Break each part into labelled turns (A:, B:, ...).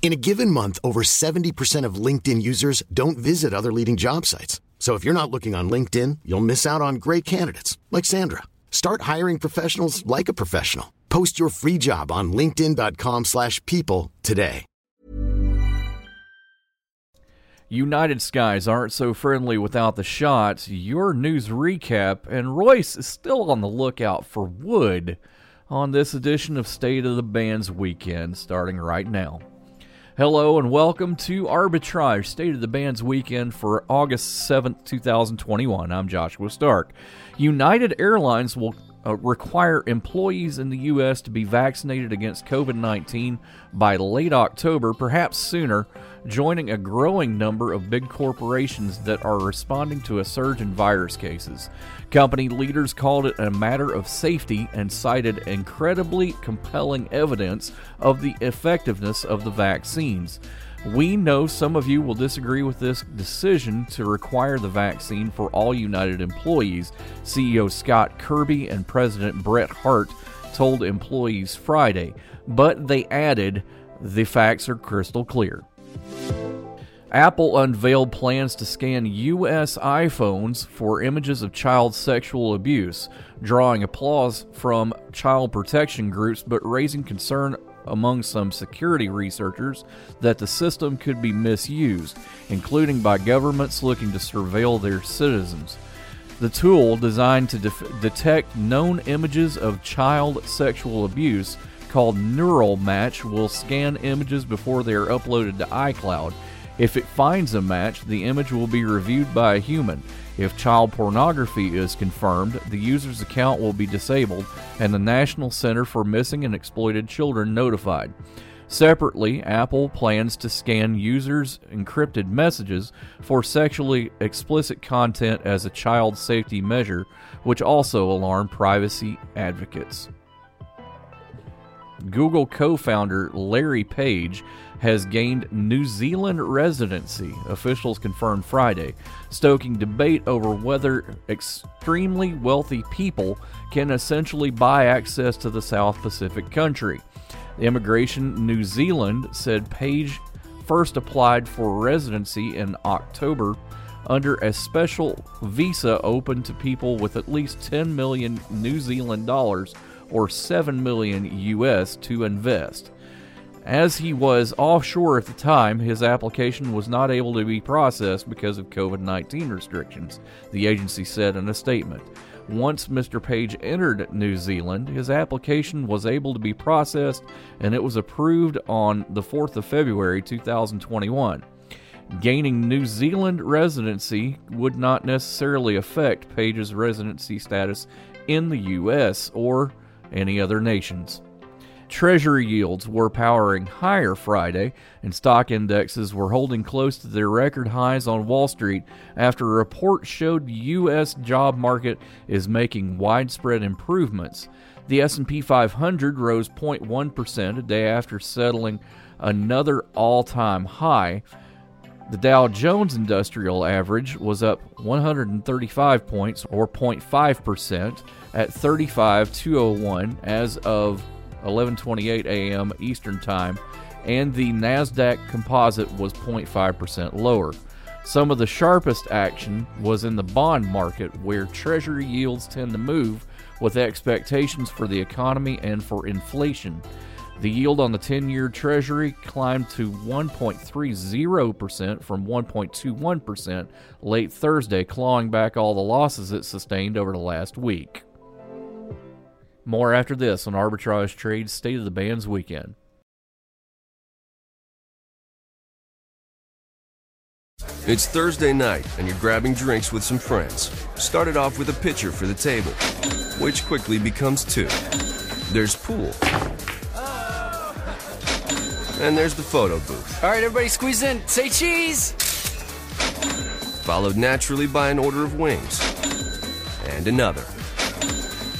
A: In a given month, over 70% of LinkedIn users don't visit other leading job sites. So if you're not looking on LinkedIn, you'll miss out on great candidates like Sandra. Start hiring professionals like a professional. Post your free job on linkedin.com/people today.
B: United Skies aren't so friendly without the shots. Your news recap, and Royce is still on the lookout for wood on this edition of State of the Bands Weekend, starting right now. Hello and welcome to Arbitrage State of the Bands Weekend for August 7th, 2021. I'm Joshua Stark. United Airlines will uh, require employees in the U.S. to be vaccinated against COVID 19 by late October, perhaps sooner, joining a growing number of big corporations that are responding to a surge in virus cases. Company leaders called it a matter of safety and cited incredibly compelling evidence of the effectiveness of the vaccines. We know some of you will disagree with this decision to require the vaccine for all United employees, CEO Scott Kirby and President Brett Hart told employees Friday, but they added the facts are crystal clear. Apple unveiled plans to scan U.S. iPhones for images of child sexual abuse, drawing applause from child protection groups but raising concern among some security researchers that the system could be misused, including by governments looking to surveil their citizens. The tool, designed to def- detect known images of child sexual abuse, called Neural Match, will scan images before they are uploaded to iCloud. If it finds a match, the image will be reviewed by a human. If child pornography is confirmed, the user's account will be disabled and the National Center for Missing and Exploited Children notified. Separately, Apple plans to scan users' encrypted messages for sexually explicit content as a child safety measure, which also alarmed privacy advocates. Google co founder Larry Page has gained New Zealand residency, officials confirmed Friday, stoking debate over whether extremely wealthy people can essentially buy access to the South Pacific country. Immigration New Zealand said Page first applied for residency in October under a special visa open to people with at least 10 million New Zealand dollars or 7 million US to invest. As he was offshore at the time, his application was not able to be processed because of COVID 19 restrictions, the agency said in a statement. Once Mr. Page entered New Zealand, his application was able to be processed and it was approved on the 4th of February 2021. Gaining New Zealand residency would not necessarily affect Page's residency status in the U.S. or any other nations. Treasury yields were powering higher Friday, and stock indexes were holding close to their record highs on Wall Street after a report showed U.S. job market is making widespread improvements. The S&P 500 rose 0.1% a day after settling another all-time high. The Dow Jones Industrial Average was up 135 points or 0.5% at 35201 as of 11:28 a.m. Eastern Time, and the Nasdaq Composite was 0.5% lower. Some of the sharpest action was in the bond market, where Treasury yields tend to move with expectations for the economy and for inflation. The yield on the 10 year Treasury climbed to 1.30% from 1.21% late Thursday, clawing back all the losses it sustained over the last week. More after this on Arbitrage Trade's State of the Bands Weekend.
C: It's Thursday night, and you're grabbing drinks with some friends. Started off with a pitcher for the table, which quickly becomes two. There's pool. and there's the photo booth,
D: All right, everybody squeeze in. Say cheese.
C: followed naturally by an order of wings. And another.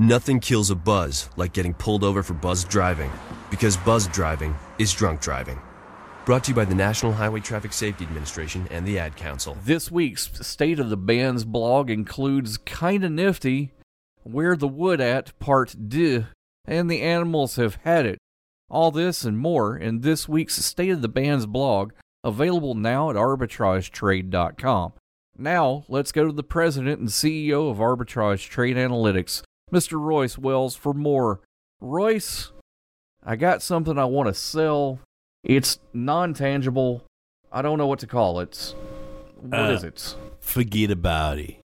C: Nothing kills a buzz like getting pulled over for buzz driving, because buzz driving is drunk driving. Brought to you by the National Highway Traffic Safety Administration and the Ad Council.
B: This week's State of the Bands blog includes Kinda Nifty, Where the Wood At, Part D, and The Animals Have Had It. All this and more in this week's State of the Bands blog, available now at arbitragetrade.com. Now, let's go to the president and CEO of Arbitrage Trade Analytics, Mr. Royce Wells, for more. Royce, I got something I want to sell. It's non tangible. I don't know what to call it. What
E: Uh,
B: is it?
E: Forget about it.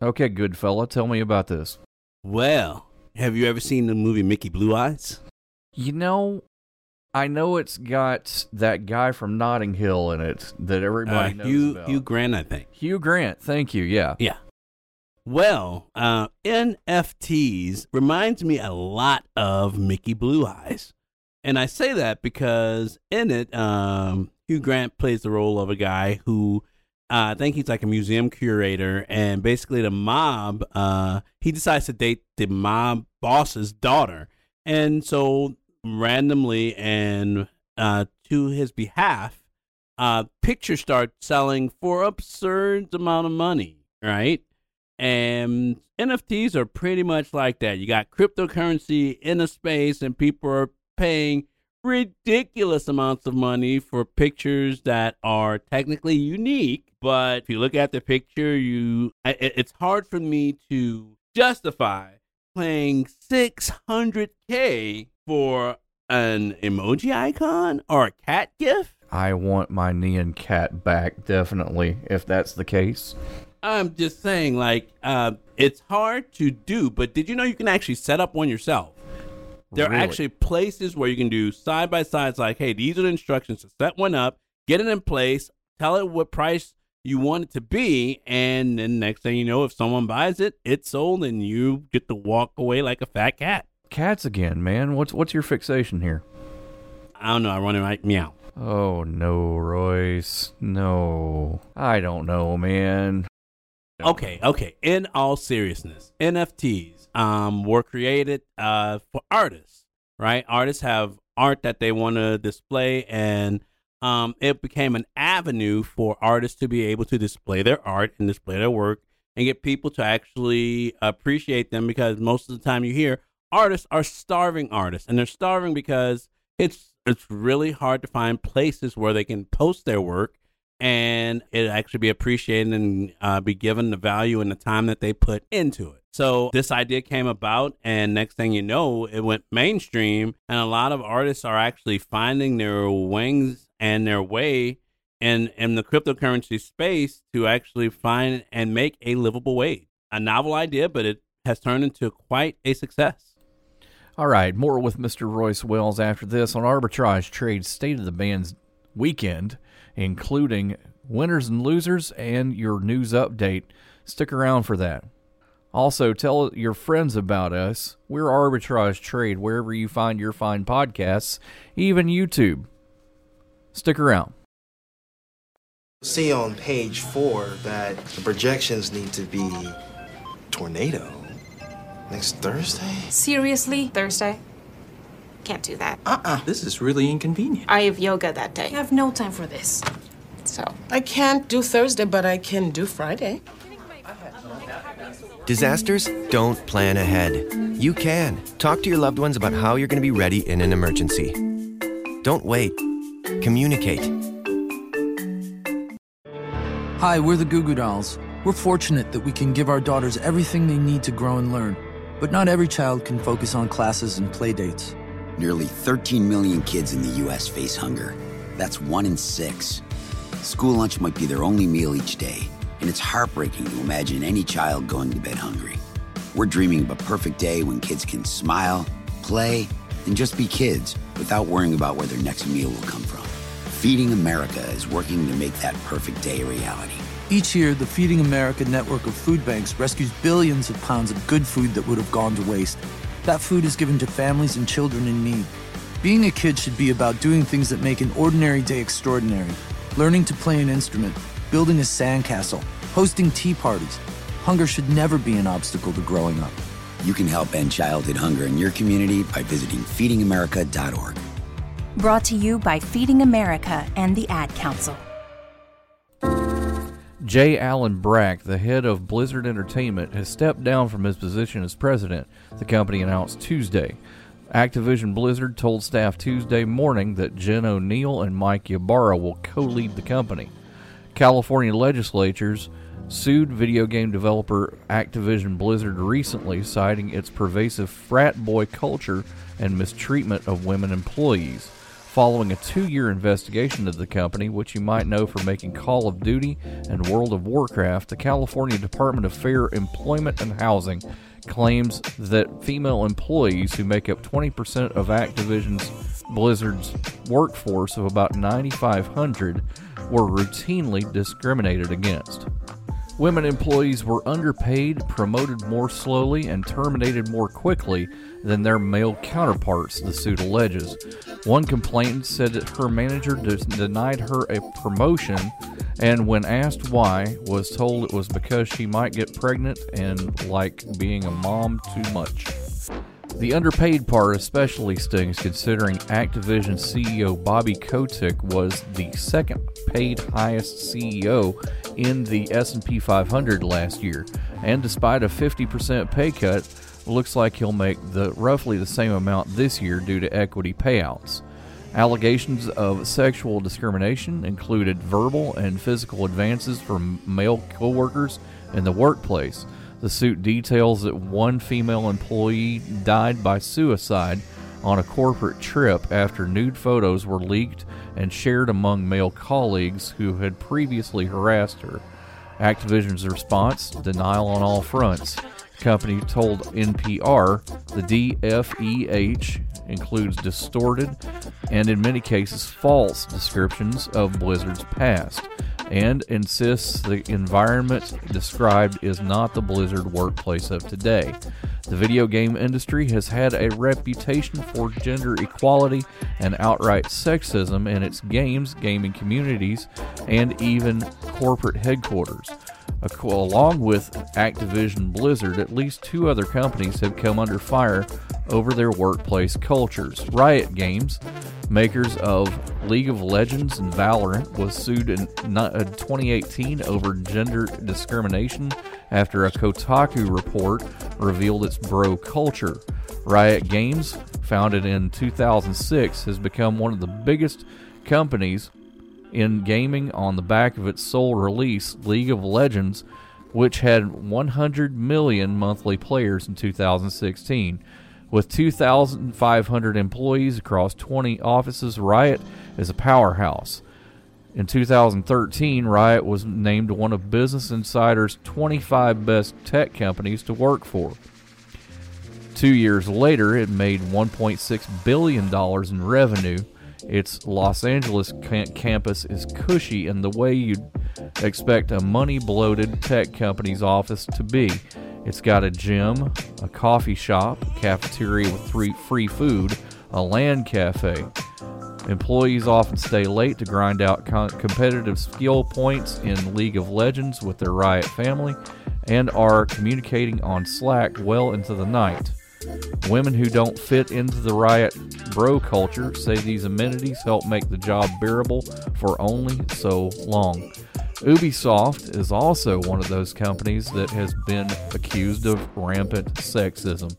B: Okay, good fella, tell me about this.
E: Well, have you ever seen the movie Mickey Blue Eyes?
B: You know, I know it's got that guy from Notting Hill in it that everybody
E: Uh,
B: knows
E: Hugh,
B: about.
E: Hugh Grant, I think.
B: Hugh Grant, thank you. Yeah.
E: Yeah. Well, uh, NFTs reminds me a lot of Mickey Blue Eyes. And I say that because in it, um, Hugh Grant plays the role of a guy who uh, I think he's like a museum curator. And basically, the mob, uh, he decides to date the mob boss's daughter. And so, randomly and uh, to his behalf, uh, pictures start selling for absurd amount of money, right? And NFTs are pretty much like that. You got cryptocurrency in a space, and people are paying ridiculous amounts of money for pictures that are technically unique. But if you look at the picture, you I- it- it's hard for me to justify paying 600k for an emoji icon or a cat gif.
B: I want my Neon cat back, definitely, if that's the case.
E: I'm just saying, like, uh, it's hard to do, but did you know you can actually set up one yourself? There are actually places where you can do side by sides, like, hey, these are the instructions to set one up, get it in place, tell it what price you want it to be, and then next thing you know, if someone buys it, it's sold, and you get to walk away like a fat cat.
B: Cats again, man. What's what's your fixation here?
E: I don't know. I run it like meow.
B: Oh no, Royce. No. I don't know, man.
E: Okay, okay. In all seriousness, NFTs um were created uh for artists, right? Artists have art that they want to display and um it became an avenue for artists to be able to display their art and display their work and get people to actually appreciate them because most of the time you hear artists are starving artists and they're starving because it's it's really hard to find places where they can post their work and it actually be appreciated and uh, be given the value and the time that they put into it. So this idea came about, and next thing you know, it went mainstream, and a lot of artists are actually finding their wings and their way in in the cryptocurrency space to actually find and make a livable wage. A novel idea, but it has turned into quite a success.
B: All right, more with Mr. Royce Wells after this on Arbitrage Trade State of the Band's weekend, including winners and losers and your news update. Stick around for that. Also, tell your friends about us. We're Arbitrage Trade wherever you find your fine podcasts, even YouTube. Stick around.
F: See on page four that the projections need to be tornado next Thursday.
G: Seriously? Thursday? Can't do that.
H: Uh-uh. This is really inconvenient.
G: I have yoga that day.
I: I have no time for this.
G: So,
I: I can't do Thursday, but I can do Friday.
J: Disasters don't plan ahead. You can. Talk to your loved ones about how you're going to be ready in an emergency. Don't wait. Communicate.
K: Hi, we're the Goo Goo Dolls. We're fortunate that we can give our daughters everything they need to grow and learn, but not every child can focus on classes and play dates.
L: Nearly 13 million kids in the U.S. face hunger. That's one in six. School lunch might be their only meal each day, and it's heartbreaking to imagine any child going to bed hungry. We're dreaming of a perfect day when kids can smile, play, and just be kids without worrying about where their next meal will come from. Feeding America is working to make that perfect day a reality.
K: Each year, the Feeding America network of food banks rescues billions of pounds of good food that would have gone to waste. That food is given to families and children in need. Being a kid should be about doing things that make an ordinary day extraordinary. Learning to play an instrument, building a sandcastle, hosting tea parties. Hunger should never be an obstacle to growing up.
L: You can help end childhood hunger in your community by visiting feedingamerica.org.
M: Brought to you by Feeding America and the Ad Council.
B: J. Allen Brack, the head of Blizzard Entertainment, has stepped down from his position as president, the company announced Tuesday. Activision Blizzard told staff Tuesday morning that Jen Oneal and Mike Ybarra will co lead the company. California legislatures sued video game developer Activision Blizzard recently, citing its pervasive frat boy culture and mistreatment of women employees. Following a two year investigation of the company, which you might know for making Call of Duty and World of Warcraft, the California Department of Fair Employment and Housing claims that female employees who make up 20% of Activision's Blizzard's workforce of about 9,500 were routinely discriminated against. Women employees were underpaid, promoted more slowly, and terminated more quickly than their male counterparts, the suit alleges. One complainant said that her manager denied her a promotion and, when asked why, was told it was because she might get pregnant and like being a mom too much. The underpaid part especially stings considering Activision CEO Bobby Kotick was the second paid highest CEO in the S&P 500 last year, and despite a 50% pay cut, looks like he'll make the roughly the same amount this year due to equity payouts. Allegations of sexual discrimination included verbal and physical advances from male coworkers in the workplace. The suit details that one female employee died by suicide on a corporate trip after nude photos were leaked and shared among male colleagues who had previously harassed her. Activision's response denial on all fronts. The company told NPR the DFEH includes distorted and, in many cases, false descriptions of Blizzard's past and insists the environment described is not the Blizzard workplace of today. The video game industry has had a reputation for gender equality and outright sexism in its games, gaming communities, and even corporate headquarters. Along with Activision Blizzard, at least two other companies have come under fire over their workplace cultures. Riot Games, makers of League of Legends and Valorant, was sued in uh, 2018 over gender discrimination after a Kotaku report revealed its bro culture. Riot Games, founded in 2006, has become one of the biggest companies in gaming on the back of its sole release, League of Legends, which had 100 million monthly players in 2016. With 2,500 employees across 20 offices, Riot is a powerhouse. In 2013, Riot was named one of Business Insider's 25 best tech companies to work for. Two years later, it made $1.6 billion in revenue. Its Los Angeles campus is cushy in the way you'd expect a money bloated tech company's office to be. It's got a gym, a coffee shop, a cafeteria with three free food, a LAN cafe. Employees often stay late to grind out competitive skill points in League of Legends with their Riot family and are communicating on Slack well into the night. Women who don't fit into the Riot bro culture say these amenities help make the job bearable for only so long. Ubisoft is also one of those companies that has been accused of rampant sexism.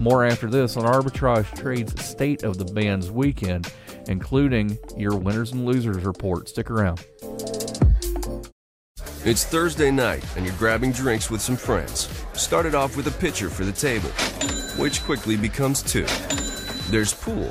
B: More after this on Arbitrage Trade's State of the Bands weekend, including your winners and losers report. Stick around.
C: It's Thursday night, and you're grabbing drinks with some friends. Started off with a pitcher for the table, which quickly becomes two. There's pool.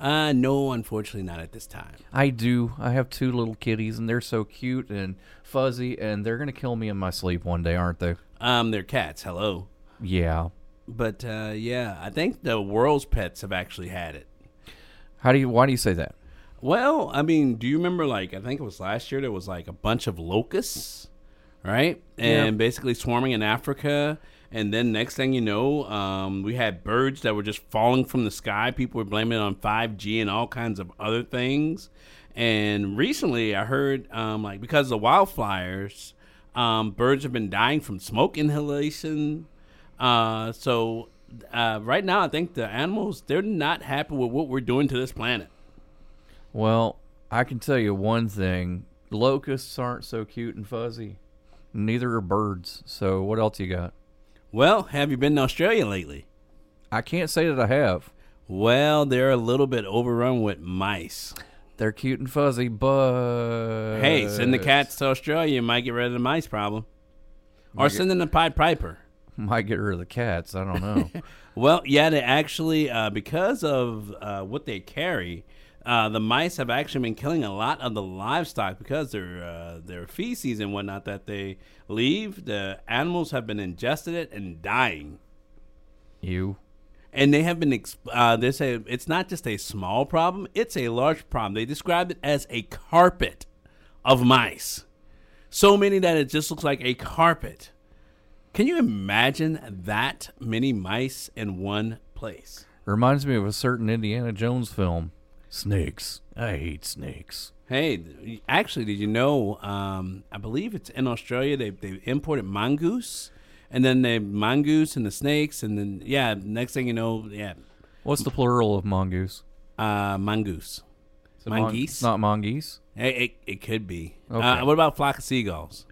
E: Uh, no, unfortunately, not at this time.
B: I do. I have two little kitties, and they're so cute and fuzzy, and they're gonna kill me in my sleep one day, aren't they?
E: Um, they're cats. Hello.
B: Yeah.
E: But uh, yeah, I think the world's pets have actually had it.
B: How do you? Why do you say that?
E: Well, I mean, do you remember like I think it was last year there was like a bunch of locusts, right? And
B: Yeah.
E: basically swarming in Africa. And then next thing you know, um, we had birds that were just falling from the sky. People were blaming it on 5G and all kinds of other things. And recently, I heard um, like because of the wildfires, um, birds have been dying from smoke inhalation. Uh, so uh, right now, I think the animals they're not happy with what we're doing to this planet.
B: Well, I can tell you one thing: locusts aren't so cute and fuzzy. Neither are birds. So what else you got?
E: Well, have you been to Australia lately?
B: I can't say that I have.
E: Well, they're a little bit overrun with mice.
B: They're cute and fuzzy, but
E: Hey, send the cats to Australia, you might get rid of the mice problem. Or
B: get-
E: send in the Pied Piper.
B: Might get rid of the cats. I don't know.
E: Well, yeah, they actually, uh, because of uh, what they carry, uh, the mice have actually been killing a lot of the livestock because their uh, their feces and whatnot that they leave. The animals have been ingested it and dying.
B: you.
E: and they have been ex- uh, they say it's not just a small problem it's a large problem they described it as a carpet of mice so many that it just looks like a carpet can you imagine that many mice in one place
B: Reminds me of a certain Indiana Jones film. Snakes. I hate snakes.
E: hey actually did you know um, i believe it's in australia they, they imported mongoose and then they mongoose and the snakes and then yeah next thing you know yeah
B: What's the plural of mongoose?
E: uh, mongoose
B: Is it mon-
E: mongoose
B: not mongoose.
E: It, it, it could be.
B: Okay.
E: Uh, what about flock of seagulls?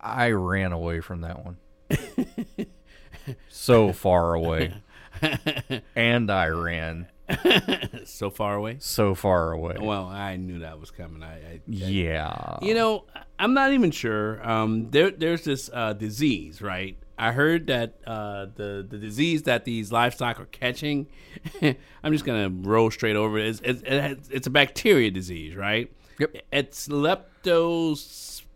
B: I ran away from that one. so far away. and I ran
E: so far away.
B: so far away.
E: Well, I knew that was coming. I, I, I
B: yeah.
E: You know, I'm not even sure. Um, there, there's this uh, disease, right? I heard that uh, the the disease that these livestock are catching. I'm just gonna roll straight over it. It's, it's, it's a bacteria disease, right?
B: Yep.
E: It's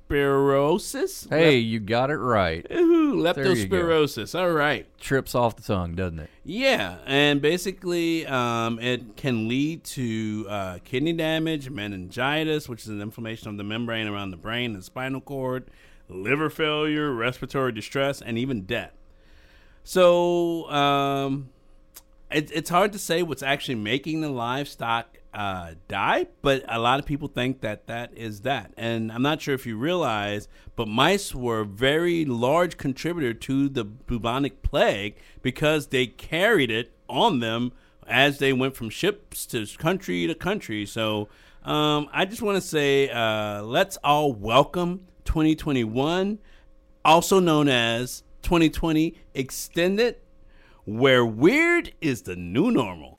E: leptospirosis.
B: Hey, you got it right.
E: Ooh,
B: There you go.
E: leptospirosis. All right.
B: Trips off the tongue, doesn't it?
E: Yeah, and basically, um, it can lead to uh, kidney damage, meningitis, which is an inflammation of the membrane around the brain and spinal cord, liver failure, respiratory distress, and even death. So, um, it, it's hard to say what's actually making the livestock uh, die, but a lot of people think that that is that. And I'm not sure if you realize, but mice were a very large contributor to the bubonic plague because they carried it on them as they went from ships to country to country. So um, I just want to say uh, let's all welcome 2021, also known as 2020 Extended, where weird is the new normal.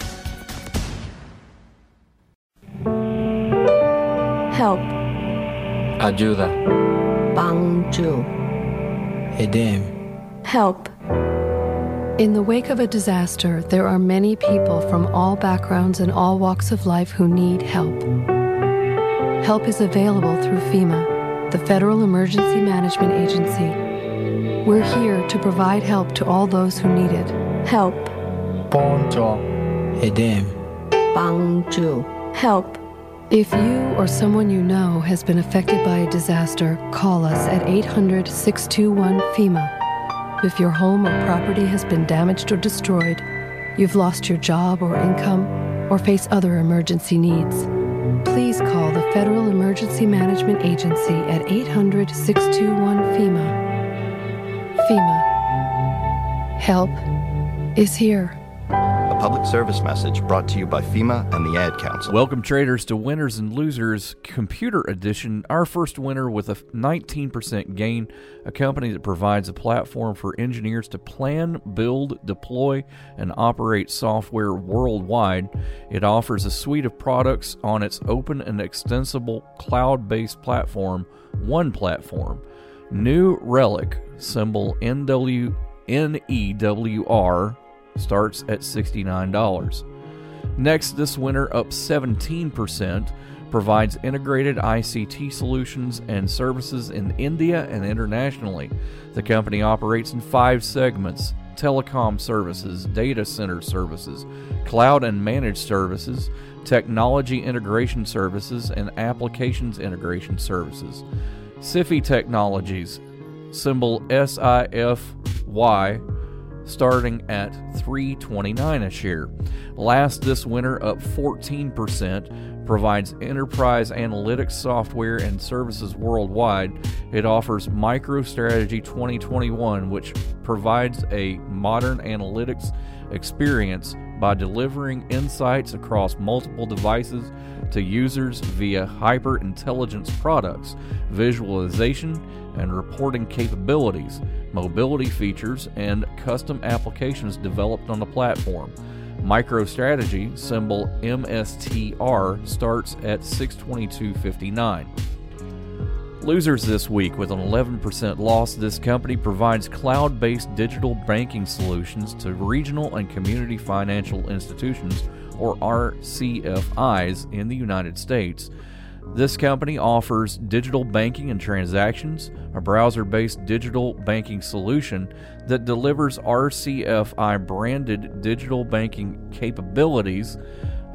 N: Help.
O: Ayuda.
N: 帮助 Edem.
O: Help. In the wake of a disaster, there are many people from all backgrounds and all walks of life who need help. Help is available through FEMA, the Federal Emergency Management Agency. We're here to provide help to all those who need it. Help.
N: Poncho. Edem.
O: Bangju. Help. If you or someone you know has been affected by a disaster, call us at 800 621 FEMA. If your home or property has been damaged or destroyed, you've lost your job or income, or face other emergency needs, please call the Federal Emergency Management Agency at 800 621 FEMA. FEMA. Help is here.
P: Public service message brought to you by FEMA and the Ad Council.
B: Welcome, traders, to Winners and Losers Computer Edition. Our first winner with a 19% gain, a company that provides a platform for engineers to plan, build, deploy, and operate software worldwide. It offers a suite of products on its open and extensible cloud based platform, One Platform. New Relic, symbol NW, NEWR, starts at $69. Next, this winter up 17%, provides integrated ICT solutions and services in India and internationally. The company operates in five segments telecom services, data center services, cloud and managed services, technology integration services, and applications integration services. Sify Technologies, symbol SIFY, starting at 329 a share. Last this winter up 14%, provides enterprise analytics software and services worldwide. It offers MicroStrategy 2021 which provides a modern analytics experience by delivering insights across multiple devices to users via hyper intelligence products, visualization and reporting capabilities, mobility features, and custom applications developed on the platform. MicroStrategy, symbol MSTR, starts at 622.59. Losers this week with an 11% loss, this company provides cloud based digital banking solutions to regional and community financial institutions, or RCFIs, in the United States. This company offers digital banking and transactions, a browser based digital banking solution that delivers RCFI branded digital banking capabilities,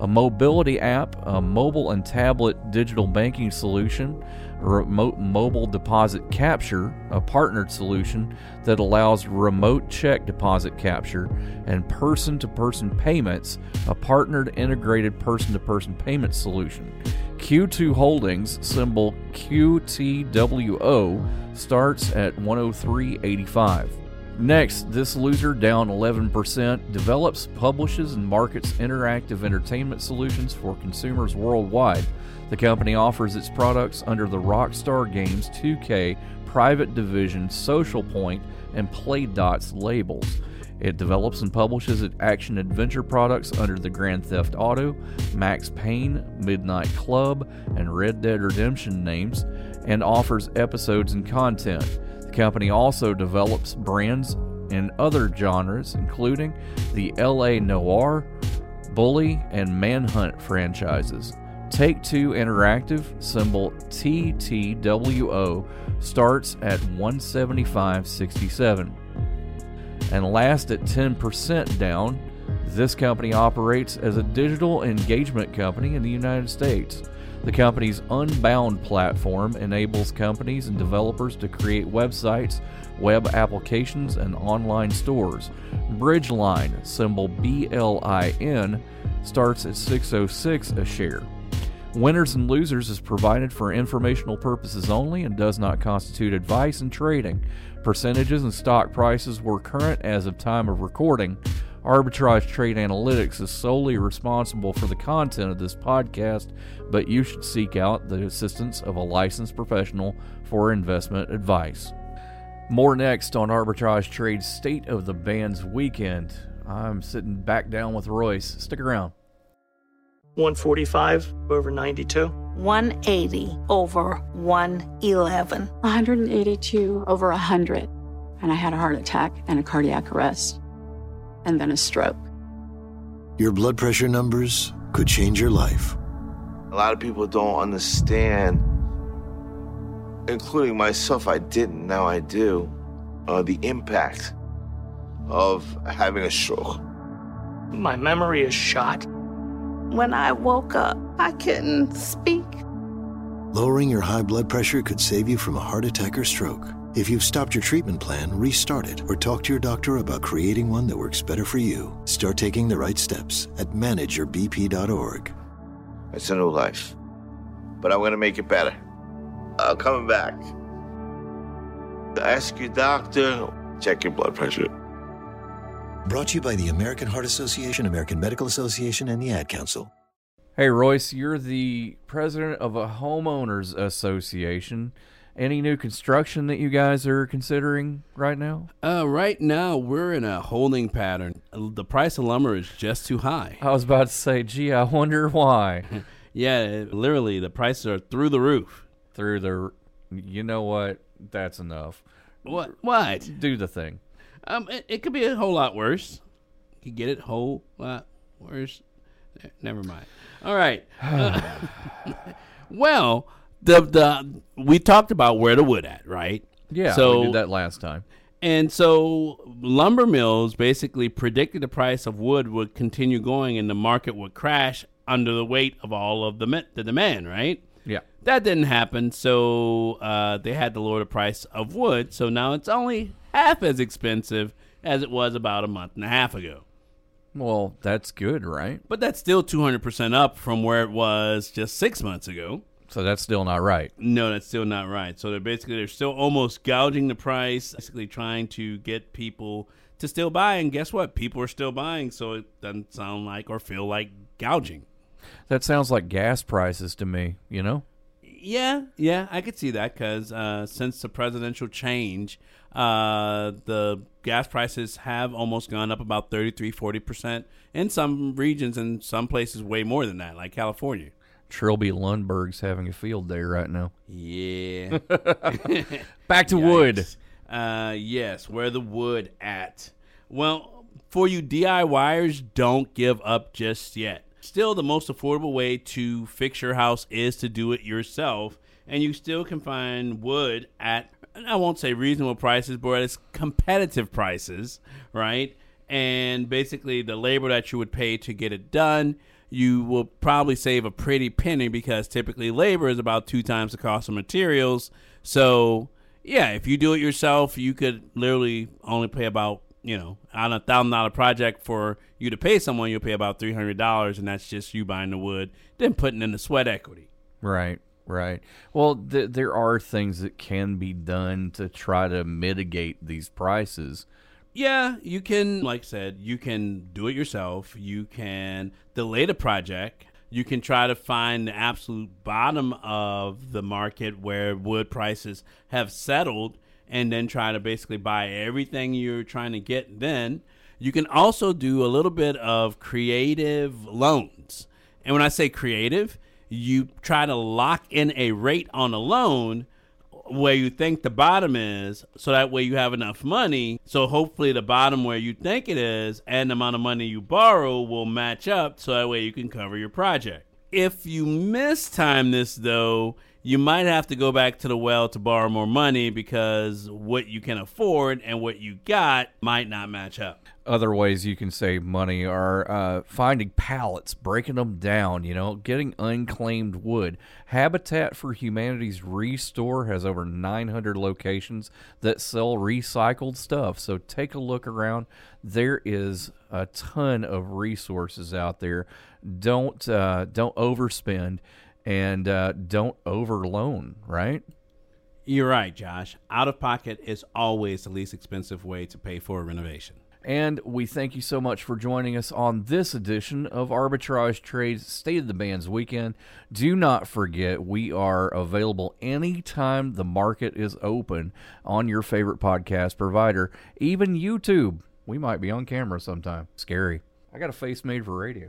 B: a mobility app, a mobile and tablet digital banking solution, remote mobile deposit capture, a partnered solution that allows remote check deposit capture, and person to person payments, a partnered integrated person to person payment solution. Q2 Holdings, symbol QTWO, starts at 103.85. Next, this loser down 11% develops, publishes, and markets interactive entertainment solutions for consumers worldwide. The company offers its products under the Rockstar Games 2K Private Division, Social Point, and Playdots labels. It develops and publishes action adventure products under the Grand Theft Auto, Max Payne, Midnight Club, and Red Dead Redemption names, and offers episodes and content. The company also develops brands in other genres, including the LA Noire, Bully, and Manhunt franchises. Take Two Interactive, symbol TTWO, starts at 175.67. And last at 10% down, this company operates as a digital engagement company in the United States. The company's Unbound platform enables companies and developers to create websites, web applications, and online stores. Bridgeline, symbol BLIN, starts at 606 a share. Winners and Losers is provided for informational purposes only and does not constitute advice in trading. Percentages and stock prices were current as of time of recording. Arbitrage Trade Analytics is solely responsible for the content of this podcast, but you should seek out the assistance of a licensed professional for investment advice. More next on Arbitrage Trade's State of the Bands Weekend. I'm sitting back down with Royce. Stick around.
Q: 145 over 92.
R: 180 over 111.
S: 182 over 100.
Q: and I had a heart attack and a cardiac arrest, and then a stroke.
A: Your blood pressure numbers could change your life.
R: A lot of people don't understand, including myself, I didn't, now I do, uh, the impact of having a stroke.
S: My memory is shot.
I: When I woke up, I couldn't speak.
A: Lowering your high blood pressure could save you from a heart attack or stroke. If you've stopped your treatment plan, restart it or talk to your doctor about creating one that works better for you. Start taking the right steps at manageyourbp.org.
R: It's a new life. But I'm gonna make it better. I'm coming back. Ask your doctor, check your blood pressure.
A: Brought to you by the American Heart Association, American Medical Association, and the Ad Council.
B: Hey, Royce, you're the president of a homeowners association. Any new construction that you guys are considering right now?
E: Uh, right now we're in a holding pattern. The price of lumber is just too high.
B: I was about to say, gee, I wonder why.
E: yeah, it- literally, the prices are through the roof.
B: Through the, you know what? That's enough.
E: What? What?
B: Do the thing.
E: Um, it, it could be a whole lot worse. You get it, whole lot worse. Never mind. All right. Uh, well, the the we talked about where the wood at, right?
B: Yeah,
E: So
B: we did that last time.
E: And so lumber mills basically predicted the price of wood would continue going and the market would crash under the weight of all of the the demand, right?
B: Yeah.
E: That didn't happen, so uh, they had to lower the price of wood. So now it's only half as expensive as it was about a month and a half ago.
B: Well, that's good, right?
E: But that's still 200% up from where it was just six months ago.
B: So that's still not right.
E: No, that's still not right. So they're basically they're still almost gouging the price, basically trying to get people to still buy. And guess what? People are still buying, so it doesn't sound like or feel like gouging.
B: That sounds like gas prices to me, you know?
E: Yeah, yeah, I could see that because uh, since the presidential change, uh, the gas prices have almost gone up about 33, 40% in some regions and some places way more than that, like California.
B: Trilby Lundberg's having a field day right now.
E: Yeah.
B: Back to wood.
E: Uh, yes, where the wood at? Well, for you DIYers, don't give up just yet. Still, the most affordable way to fix your house is to do it yourself, and you still can find wood at I won't say reasonable prices, but it's competitive prices, right? And basically, the labor that you would pay to get it done, you will probably save a pretty penny because typically labor is about two times the cost of materials. So, yeah, if you do it yourself, you could literally only pay about you know on a thousand dollar project for you to pay someone, you'll pay about three hundred dollars, and that's just you buying the wood, then putting in the sweat equity.
B: Right, right. Well, th- there are things that can be done to try to mitigate these prices.
E: Yeah, you can, like I said, you can do it yourself. You can delay the project. You can try to find the absolute bottom of the market where wood prices have settled and then try to basically buy everything you're trying to get then. You can also do a little bit of creative loans. And when I say creative, you try to lock in a rate on a loan where you think the bottom is so that way you have enough money. So hopefully the bottom where you think it is and the amount of money you borrow will match up so that way you can cover your project. If you mistime this though you might have to go back to the well to borrow more money because what you can afford and what you got might not match up
B: Other ways you can save money are uh, finding pallets, breaking them down, you know, getting unclaimed wood. Habitat for Humanity's Restore has over 900 locations that sell recycled stuff. So take a look around. There is a ton of resources out there. Don't uh, don't overspend and uh, don't overloan, right?
E: you're right josh out of pocket is always the least expensive way to pay for a renovation
B: And we thank you so much for joining us on this edition of Arbitrage Trades State of the Bands Weekend. Do not forget, we are available anytime the market is open on your favorite podcast provider, even YouTube. We might be on camera sometime. Scary. I got a face made for radio.